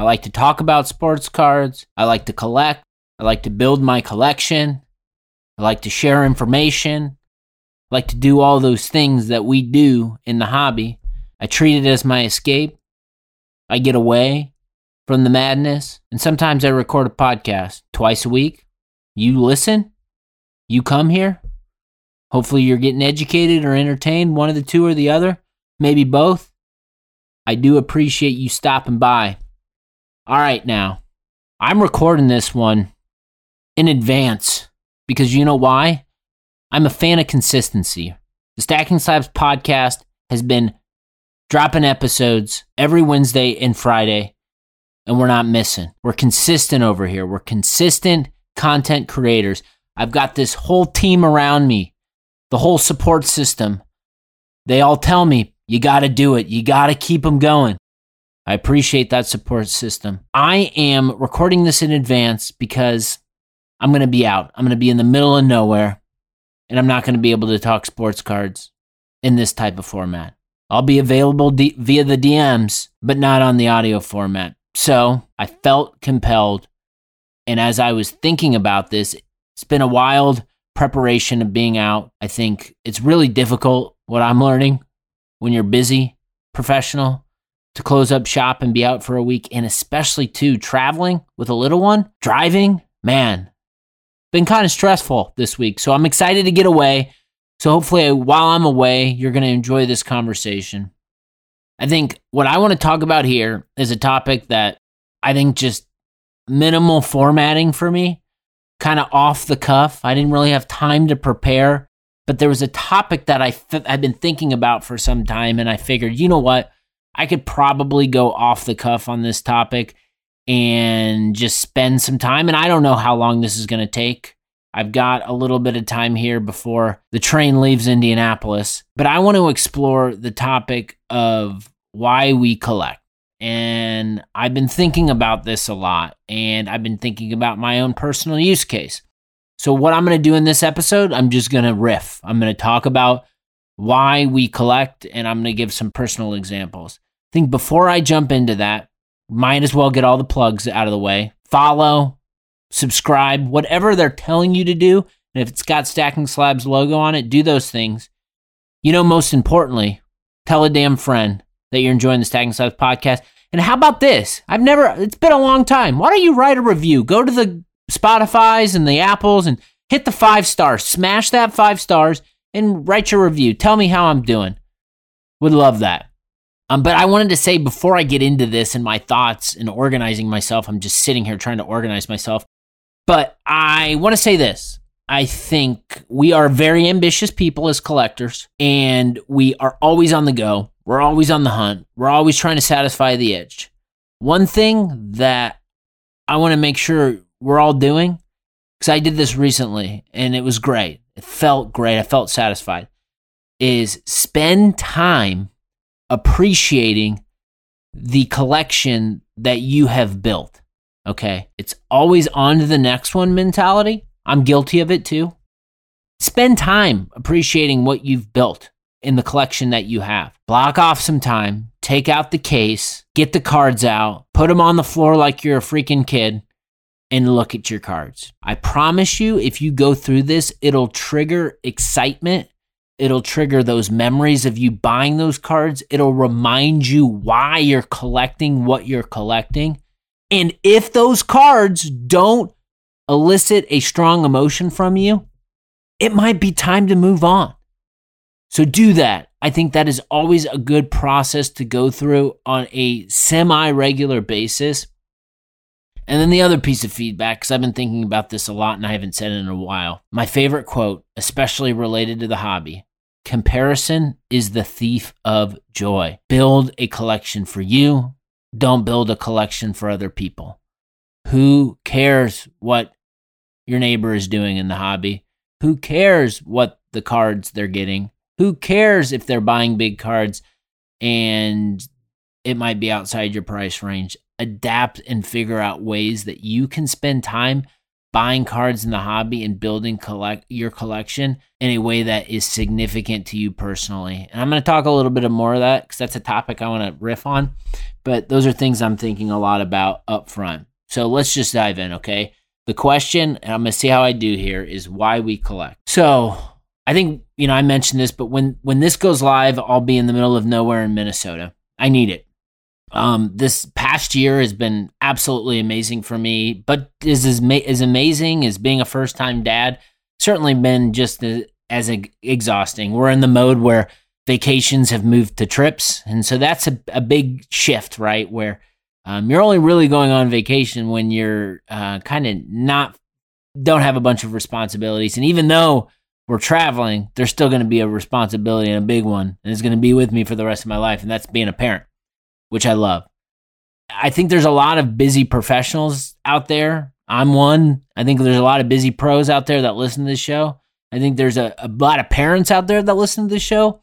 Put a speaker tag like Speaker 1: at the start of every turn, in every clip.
Speaker 1: I like to talk about sports cards. I like to collect. I like to build my collection. I like to share information. I like to do all those things that we do in the hobby. I treat it as my escape. I get away from the madness. And sometimes I record a podcast twice a week. You listen. You come here. Hopefully, you're getting educated or entertained, one of the two or the other, maybe both. I do appreciate you stopping by. All right, now, I'm recording this one in advance because you know why? I'm a fan of consistency. The Stacking Slabs podcast has been dropping episodes every Wednesday and Friday, and we're not missing. We're consistent over here. We're consistent content creators. I've got this whole team around me, the whole support system. They all tell me, you got to do it. You got to keep them going. I appreciate that support system. I am recording this in advance because I'm going to be out. I'm going to be in the middle of nowhere and I'm not going to be able to talk sports cards in this type of format. I'll be available d- via the DMs, but not on the audio format. So I felt compelled. And as I was thinking about this, it's been a wild preparation of being out. I think it's really difficult what I'm learning when you're busy, professional, to close up shop and be out for a week. And especially too, traveling with a little one, driving, man, been kind of stressful this week. So I'm excited to get away. So hopefully, while I'm away, you're going to enjoy this conversation. I think what I want to talk about here is a topic that I think just minimal formatting for me kind of off the cuff. I didn't really have time to prepare, but there was a topic that I f- I've been thinking about for some time, and I figured, you know what, I could probably go off the cuff on this topic and just spend some time. And I don't know how long this is going to take. I've got a little bit of time here before the train leaves Indianapolis, but I want to explore the topic of why we collect. And I've been thinking about this a lot, and I've been thinking about my own personal use case. So, what I'm going to do in this episode, I'm just going to riff. I'm going to talk about why we collect, and I'm going to give some personal examples. I think before I jump into that, might as well get all the plugs out of the way. Follow, subscribe, whatever they're telling you to do. And if it's got Stacking Slabs logo on it, do those things. You know, most importantly, tell a damn friend that you're enjoying the Stacking Slabs podcast. And how about this? I've never, it's been a long time. Why don't you write a review? Go to the Spotify's and the Apples and hit the five stars. Smash that five stars and write your review. Tell me how I'm doing. Would love that. Um, but I wanted to say before I get into this and my thoughts and organizing myself, I'm just sitting here trying to organize myself. But I want to say this. I think we are very ambitious people as collectors, and we are always on the go. We're always on the hunt. We're always trying to satisfy the itch. One thing that I want to make sure we're all doing, because I did this recently and it was great. It felt great. I felt satisfied. Is spend time appreciating the collection that you have built. Okay. It's always on to the next one mentality. I'm guilty of it too. Spend time appreciating what you've built in the collection that you have. Block off some time, take out the case, get the cards out, put them on the floor like you're a freaking kid, and look at your cards. I promise you, if you go through this, it'll trigger excitement. It'll trigger those memories of you buying those cards. It'll remind you why you're collecting what you're collecting. And if those cards don't elicit a strong emotion from you, it might be time to move on. So do that. I think that is always a good process to go through on a semi regular basis. And then the other piece of feedback, because I've been thinking about this a lot and I haven't said it in a while. My favorite quote, especially related to the hobby comparison is the thief of joy. Build a collection for you, don't build a collection for other people. Who cares what your neighbor is doing in the hobby? Who cares what the cards they're getting? Who cares if they're buying big cards and it might be outside your price range? Adapt and figure out ways that you can spend time buying cards in the hobby and building collect your collection in a way that is significant to you personally. And I'm going to talk a little bit more of that because that's a topic I want to riff on. But those are things I'm thinking a lot about up front. So let's just dive in, okay? The question, and I'm going to see how I do here, is why we collect. So I think you know I mentioned this, but when when this goes live, I'll be in the middle of nowhere in Minnesota. I need it. Um, this past year has been absolutely amazing for me, but is as, as amazing as being a first time dad. Certainly been just as, as exhausting. We're in the mode where vacations have moved to trips, and so that's a, a big shift, right? Where um, you're only really going on vacation when you're uh, kind of not don't have a bunch of responsibilities, and even though we're traveling, there's still going to be a responsibility and a big one, and it's going to be with me for the rest of my life, and that's being a parent which I love. I think there's a lot of busy professionals out there. I'm one. I think there's a lot of busy pros out there that listen to this show. I think there's a, a lot of parents out there that listen to this show.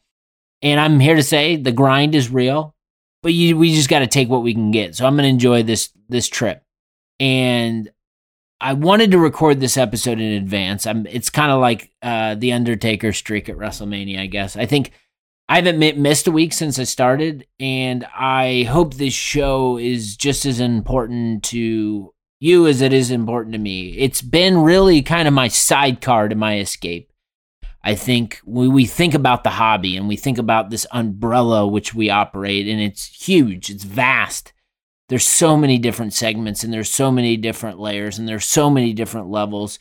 Speaker 1: And I'm here to say the grind is real, but you, we just got to take what we can get. So I'm going to enjoy this this trip. And I wanted to record this episode in advance. I'm, it's kind of like uh, the Undertaker streak at WrestleMania, I guess. I think I haven't missed a week since I started, and I hope this show is just as important to you as it is important to me. It's been really kind of my sidecar to my escape. I think when we think about the hobby and we think about this umbrella which we operate, and it's huge, it's vast. There's so many different segments, and there's so many different layers, and there's so many different levels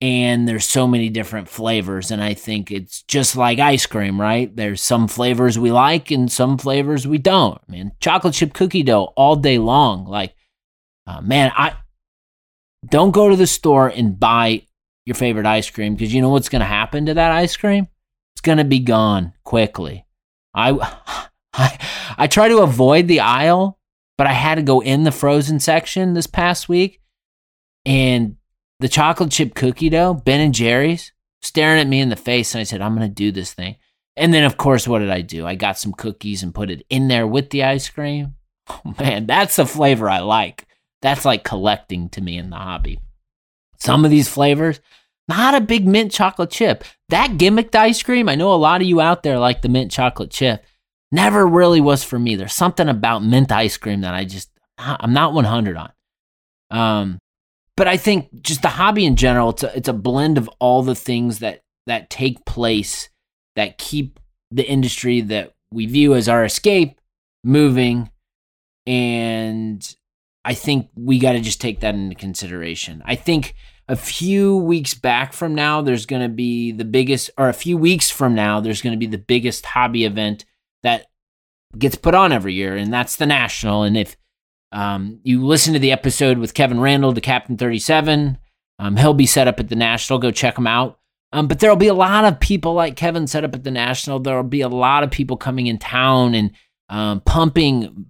Speaker 1: and there's so many different flavors and i think it's just like ice cream right? There's some flavors we like and some flavors we don't. I mean chocolate chip cookie dough all day long like uh, man i don't go to the store and buy your favorite ice cream because you know what's going to happen to that ice cream? It's going to be gone quickly. I, I i try to avoid the aisle but i had to go in the frozen section this past week and the chocolate chip cookie dough, Ben and Jerry's, staring at me in the face. And I said, I'm going to do this thing. And then, of course, what did I do? I got some cookies and put it in there with the ice cream. Oh, man, that's a flavor I like. That's like collecting to me in the hobby. Some of these flavors, not a big mint chocolate chip. That gimmicked ice cream, I know a lot of you out there like the mint chocolate chip. Never really was for me. There's something about mint ice cream that I just, I'm not 100 on. Um, but I think just the hobby in general, it's a, it's a blend of all the things that that take place that keep the industry that we view as our escape moving, and I think we got to just take that into consideration. I think a few weeks back from now, there's going to be the biggest, or a few weeks from now, there's going to be the biggest hobby event that gets put on every year, and that's the national. And if um, you listen to the episode with Kevin Randall, the Captain 37. Um, he'll be set up at the National. Go check him out. Um, but there'll be a lot of people like Kevin set up at the National. There'll be a lot of people coming in town and um, pumping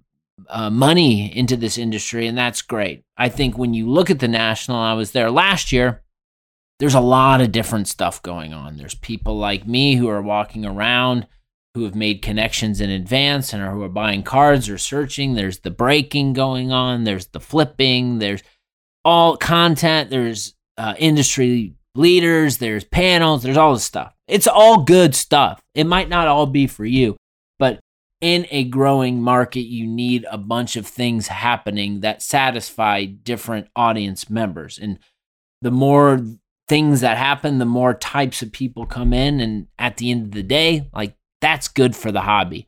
Speaker 1: uh, money into this industry, and that's great. I think when you look at the National, I was there last year. There's a lot of different stuff going on. There's people like me who are walking around who have made connections in advance and are who are buying cards or searching. There's the breaking going on. There's the flipping. There's all content. There's uh, industry leaders. There's panels. There's all this stuff. It's all good stuff. It might not all be for you, but in a growing market, you need a bunch of things happening that satisfy different audience members. And the more things that happen, the more types of people come in. And at the end of the day, like that's good for the hobby.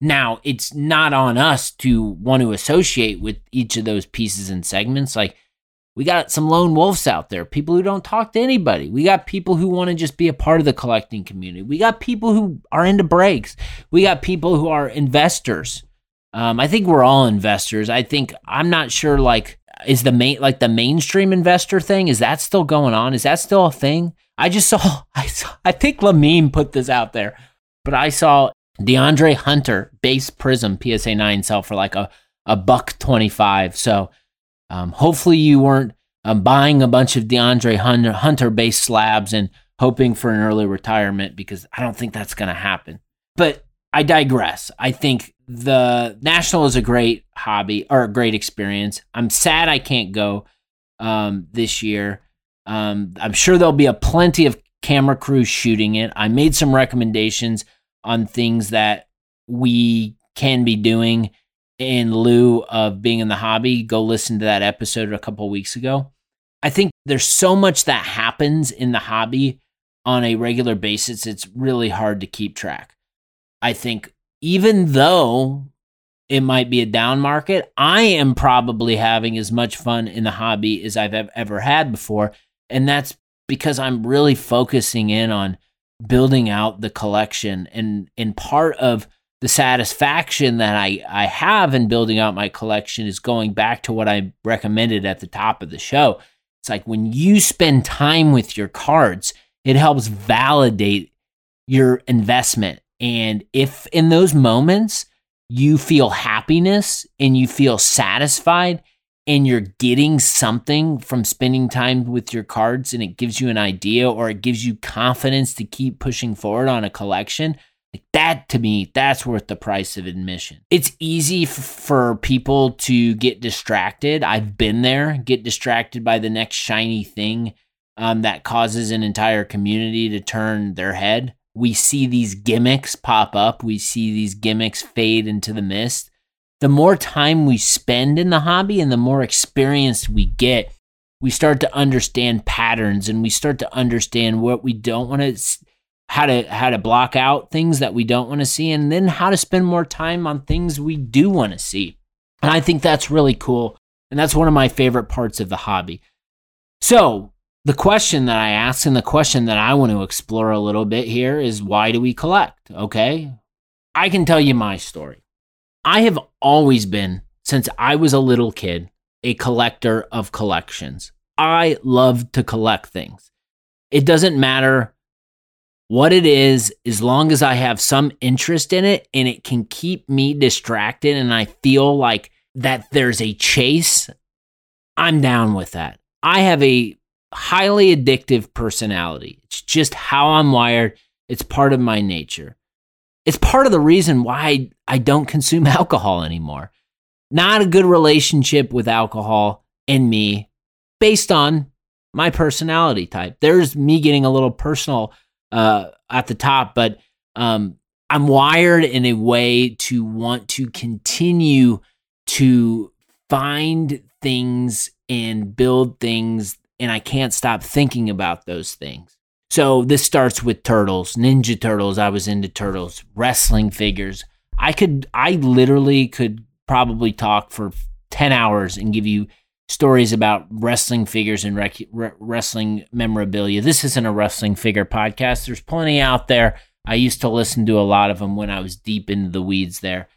Speaker 1: Now, it's not on us to want to associate with each of those pieces and segments. Like, we got some lone wolves out there, people who don't talk to anybody. We got people who want to just be a part of the collecting community. We got people who are into breaks. We got people who are investors. Um, I think we're all investors. I think I'm not sure. Like, is the main like the mainstream investor thing? Is that still going on? Is that still a thing? I just saw. I saw. I think Lamine put this out there but I saw DeAndre Hunter base Prism PSA 9 sell for like a a buck 25. So um, hopefully you weren't um, buying a bunch of DeAndre Hunter Hunter based slabs and hoping for an early retirement because I don't think that's going to happen. But I digress. I think the National is a great hobby or a great experience. I'm sad I can't go um, this year. Um, I'm sure there'll be a plenty of camera crews shooting it. I made some recommendations on things that we can be doing in lieu of being in the hobby. Go listen to that episode a couple weeks ago. I think there's so much that happens in the hobby on a regular basis, it's really hard to keep track. I think even though it might be a down market, I am probably having as much fun in the hobby as I've ever had before. And that's because I'm really focusing in on building out the collection. And, and part of the satisfaction that I, I have in building out my collection is going back to what I recommended at the top of the show. It's like when you spend time with your cards, it helps validate your investment. And if in those moments you feel happiness and you feel satisfied and you're getting something from spending time with your cards and it gives you an idea or it gives you confidence to keep pushing forward on a collection, like that to me, that's worth the price of admission. It's easy f- for people to get distracted. I've been there, get distracted by the next shiny thing um, that causes an entire community to turn their head. We see these gimmicks pop up, we see these gimmicks fade into the mist. The more time we spend in the hobby and the more experienced we get, we start to understand patterns and we start to understand what we don't want to how to how to block out things that we don't want to see and then how to spend more time on things we do want to see. And I think that's really cool and that's one of my favorite parts of the hobby. So, the question that I ask and the question that I want to explore a little bit here is why do we collect? Okay. I can tell you my story. I have always been, since I was a little kid, a collector of collections. I love to collect things. It doesn't matter what it is, as long as I have some interest in it and it can keep me distracted and I feel like that there's a chase, I'm down with that. I have a highly addictive personality. It's just how I'm wired. It's part of my nature. It's part of the reason why I don't consume alcohol anymore. Not a good relationship with alcohol and me based on my personality type. There's me getting a little personal uh, at the top, but um, I'm wired in a way to want to continue to find things and build things and I can't stop thinking about those things. So this starts with turtles, Ninja Turtles. I was into turtles, wrestling figures. I could, I literally could probably talk for 10 hours and give you stories about wrestling figures and rec- re- wrestling memorabilia. This isn't a wrestling figure podcast. There's plenty out there. I used to listen to a lot of them when I was deep into the weeds there.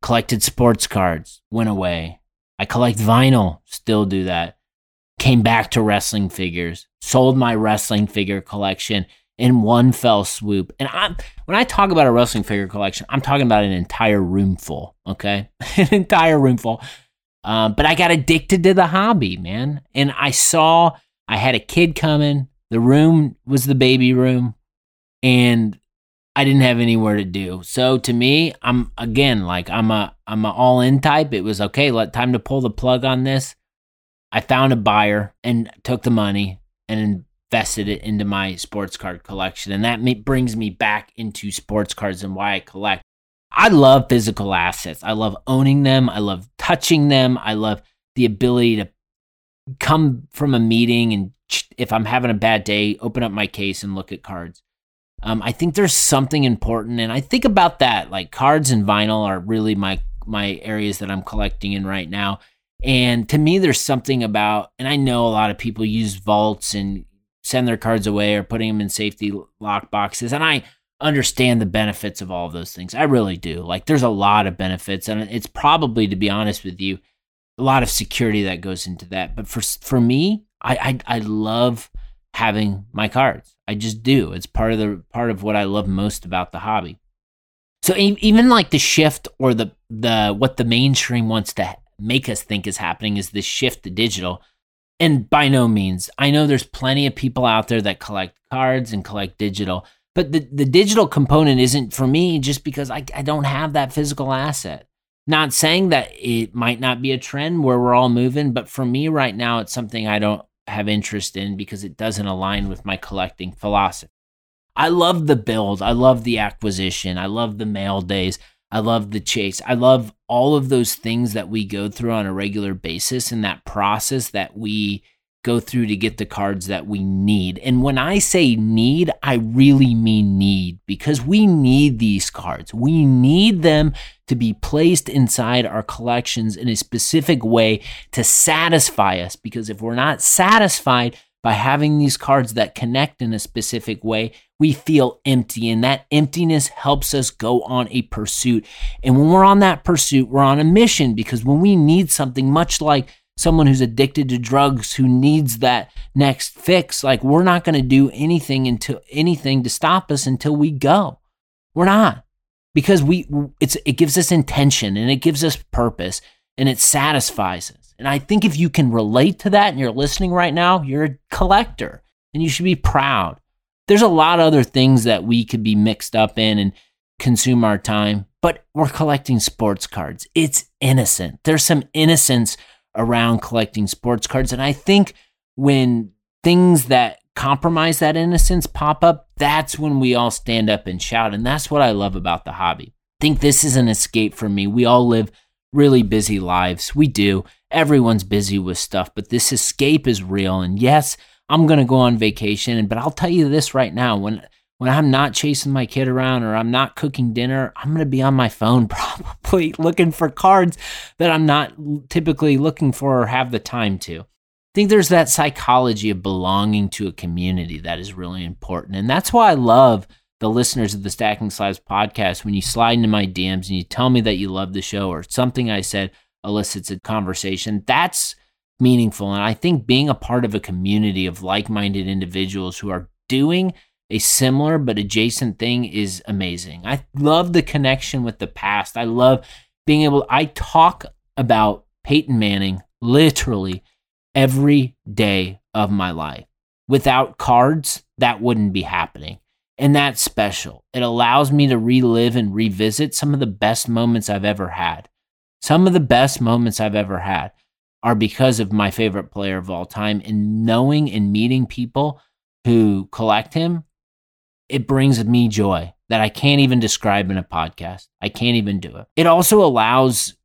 Speaker 1: Collected sports cards, went away. I collect vinyl, still do that came back to wrestling figures, sold my wrestling figure collection in one fell swoop. And I'm when I talk about a wrestling figure collection, I'm talking about an entire room full, okay? an entire room full. Um, but I got addicted to the hobby, man. And I saw I had a kid coming. The room was the baby room, and I didn't have anywhere to do. So to me, I'm again like I'm a I'm a all in type. It was okay. Let time to pull the plug on this. I found a buyer and took the money and invested it into my sports card collection. And that brings me back into sports cards and why I collect. I love physical assets. I love owning them. I love touching them. I love the ability to come from a meeting and if I'm having a bad day, open up my case and look at cards. Um, I think there's something important, and I think about that. Like cards and vinyl are really my my areas that I'm collecting in right now. And to me, there's something about, and I know a lot of people use vaults and send their cards away or putting them in safety lock boxes. And I understand the benefits of all of those things. I really do. Like, there's a lot of benefits. And it's probably, to be honest with you, a lot of security that goes into that. But for, for me, I, I, I love having my cards. I just do. It's part of the part of what I love most about the hobby. So even like the shift or the the what the mainstream wants to make us think is happening is this shift to digital. And by no means, I know there's plenty of people out there that collect cards and collect digital, but the, the digital component isn't for me just because I, I don't have that physical asset. Not saying that it might not be a trend where we're all moving, but for me right now, it's something I don't have interest in because it doesn't align with my collecting philosophy. I love the build. I love the acquisition. I love the mail days. I love the chase. I love all of those things that we go through on a regular basis and that process that we go through to get the cards that we need. And when I say need, I really mean need because we need these cards. We need them to be placed inside our collections in a specific way to satisfy us. Because if we're not satisfied by having these cards that connect in a specific way, we feel empty. And that emptiness helps us go on a pursuit. And when we're on that pursuit, we're on a mission because when we need something, much like someone who's addicted to drugs who needs that next fix like we're not going to do anything until anything to stop us until we go we're not because we it's it gives us intention and it gives us purpose and it satisfies us and i think if you can relate to that and you're listening right now you're a collector and you should be proud there's a lot of other things that we could be mixed up in and consume our time but we're collecting sports cards it's innocent there's some innocence around collecting sports cards. And I think when things that compromise that innocence pop up, that's when we all stand up and shout. And that's what I love about the hobby. I think this is an escape for me. We all live really busy lives. We do. Everyone's busy with stuff, but this escape is real. And yes, I'm going to go on vacation, but I'll tell you this right now when when I'm not chasing my kid around or I'm not cooking dinner, I'm going to be on my phone probably looking for cards that I'm not typically looking for or have the time to. I think there's that psychology of belonging to a community that is really important. And that's why I love the listeners of the Stacking Slabs podcast when you slide into my DMs and you tell me that you love the show or something I said elicits a conversation. That's meaningful. And I think being a part of a community of like minded individuals who are doing a similar but adjacent thing is amazing. I love the connection with the past. I love being able I talk about Peyton Manning literally every day of my life. Without cards, that wouldn't be happening. And that's special. It allows me to relive and revisit some of the best moments I've ever had. Some of the best moments I've ever had are because of my favorite player of all time and knowing and meeting people who collect him it brings me joy that I can't even describe in a podcast. I can't even do it. It also allows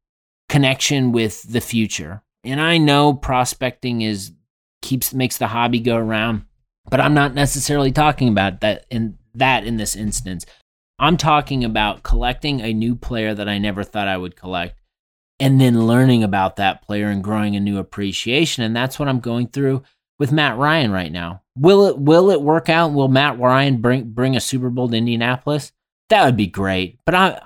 Speaker 1: connection with the future. And I know prospecting is keeps makes the hobby go around, but I'm not necessarily talking about that in that in this instance. I'm talking about collecting a new player that I never thought I would collect and then learning about that player and growing a new appreciation and that's what I'm going through with Matt Ryan right now. Will it will it work out? Will Matt Ryan bring bring a Super Bowl to Indianapolis? That would be great. But I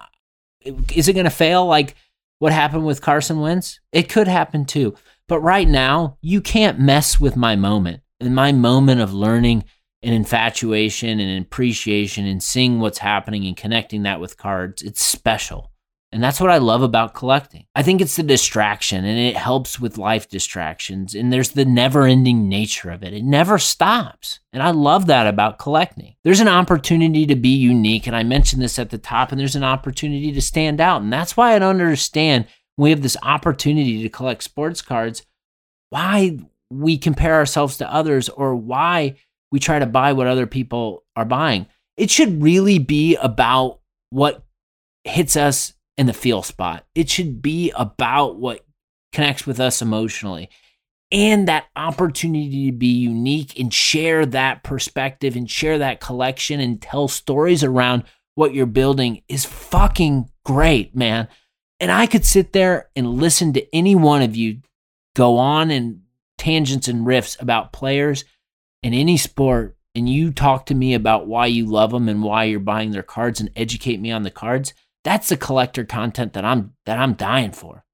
Speaker 1: is it going to fail like what happened with Carson Wentz? It could happen too. But right now, you can't mess with my moment. And my moment of learning infatuation and appreciation and seeing what's happening and connecting that with cards, it's special. And that's what I love about collecting. I think it's the distraction and it helps with life distractions. And there's the never ending nature of it. It never stops. And I love that about collecting. There's an opportunity to be unique. And I mentioned this at the top, and there's an opportunity to stand out. And that's why I don't understand when we have this opportunity to collect sports cards, why we compare ourselves to others or why we try to buy what other people are buying. It should really be about what hits us in the feel spot. It should be about what connects with us emotionally and that opportunity to be unique and share that perspective and share that collection and tell stories around what you're building is fucking great, man. And I could sit there and listen to any one of you go on and tangents and riffs about players in any sport and you talk to me about why you love them and why you're buying their cards and educate me on the cards that's the collector content that I'm that I'm dying for.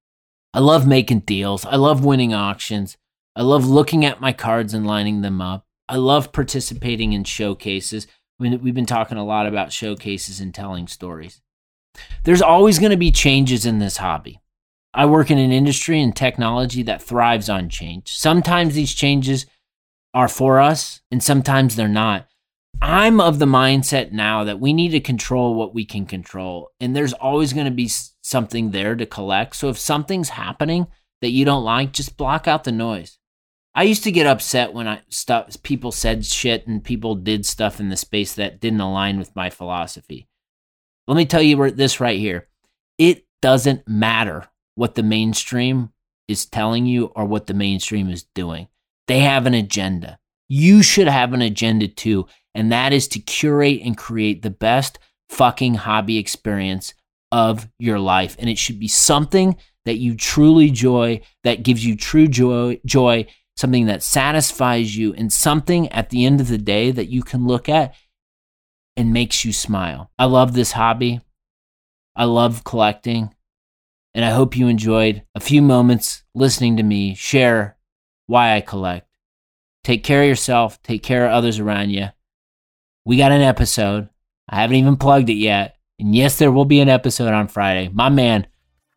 Speaker 1: I love making deals. I love winning auctions. I love looking at my cards and lining them up. I love participating in showcases. I mean, we've been talking a lot about showcases and telling stories. There's always going to be changes in this hobby. I work in an industry and technology that thrives on change. Sometimes these changes are for us, and sometimes they're not. I'm of the mindset now that we need to control what we can control, and there's always going to be something there to collect. So if something's happening that you don't like, just block out the noise. I used to get upset when I stuff people said shit and people did stuff in the space that didn't align with my philosophy. Let me tell you this right here. It doesn't matter what the mainstream is telling you or what the mainstream is doing. They have an agenda. You should have an agenda too, and that is to curate and create the best fucking hobby experience of your life. And it should be something that you truly joy, that gives you true joy, joy something that satisfies you, and something at the end of the day that you can look at and makes you smile. I love this hobby. I love collecting. And I hope you enjoyed a few moments listening to me share why I collect. Take care of yourself, take care of others around you. We got an episode. I haven't even plugged it yet. And yes, there will be an episode on Friday. My man,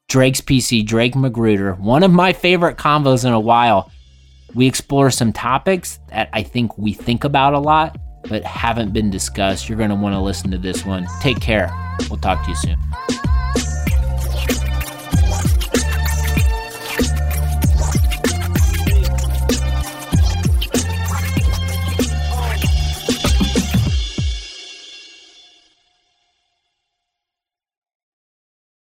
Speaker 1: Drake's PC, Drake Magruder, one of my favorite combos in a while. We explore some topics that I think we think about a lot, but haven't been discussed. You're going to want to listen to this one. Take care. We'll talk to you soon.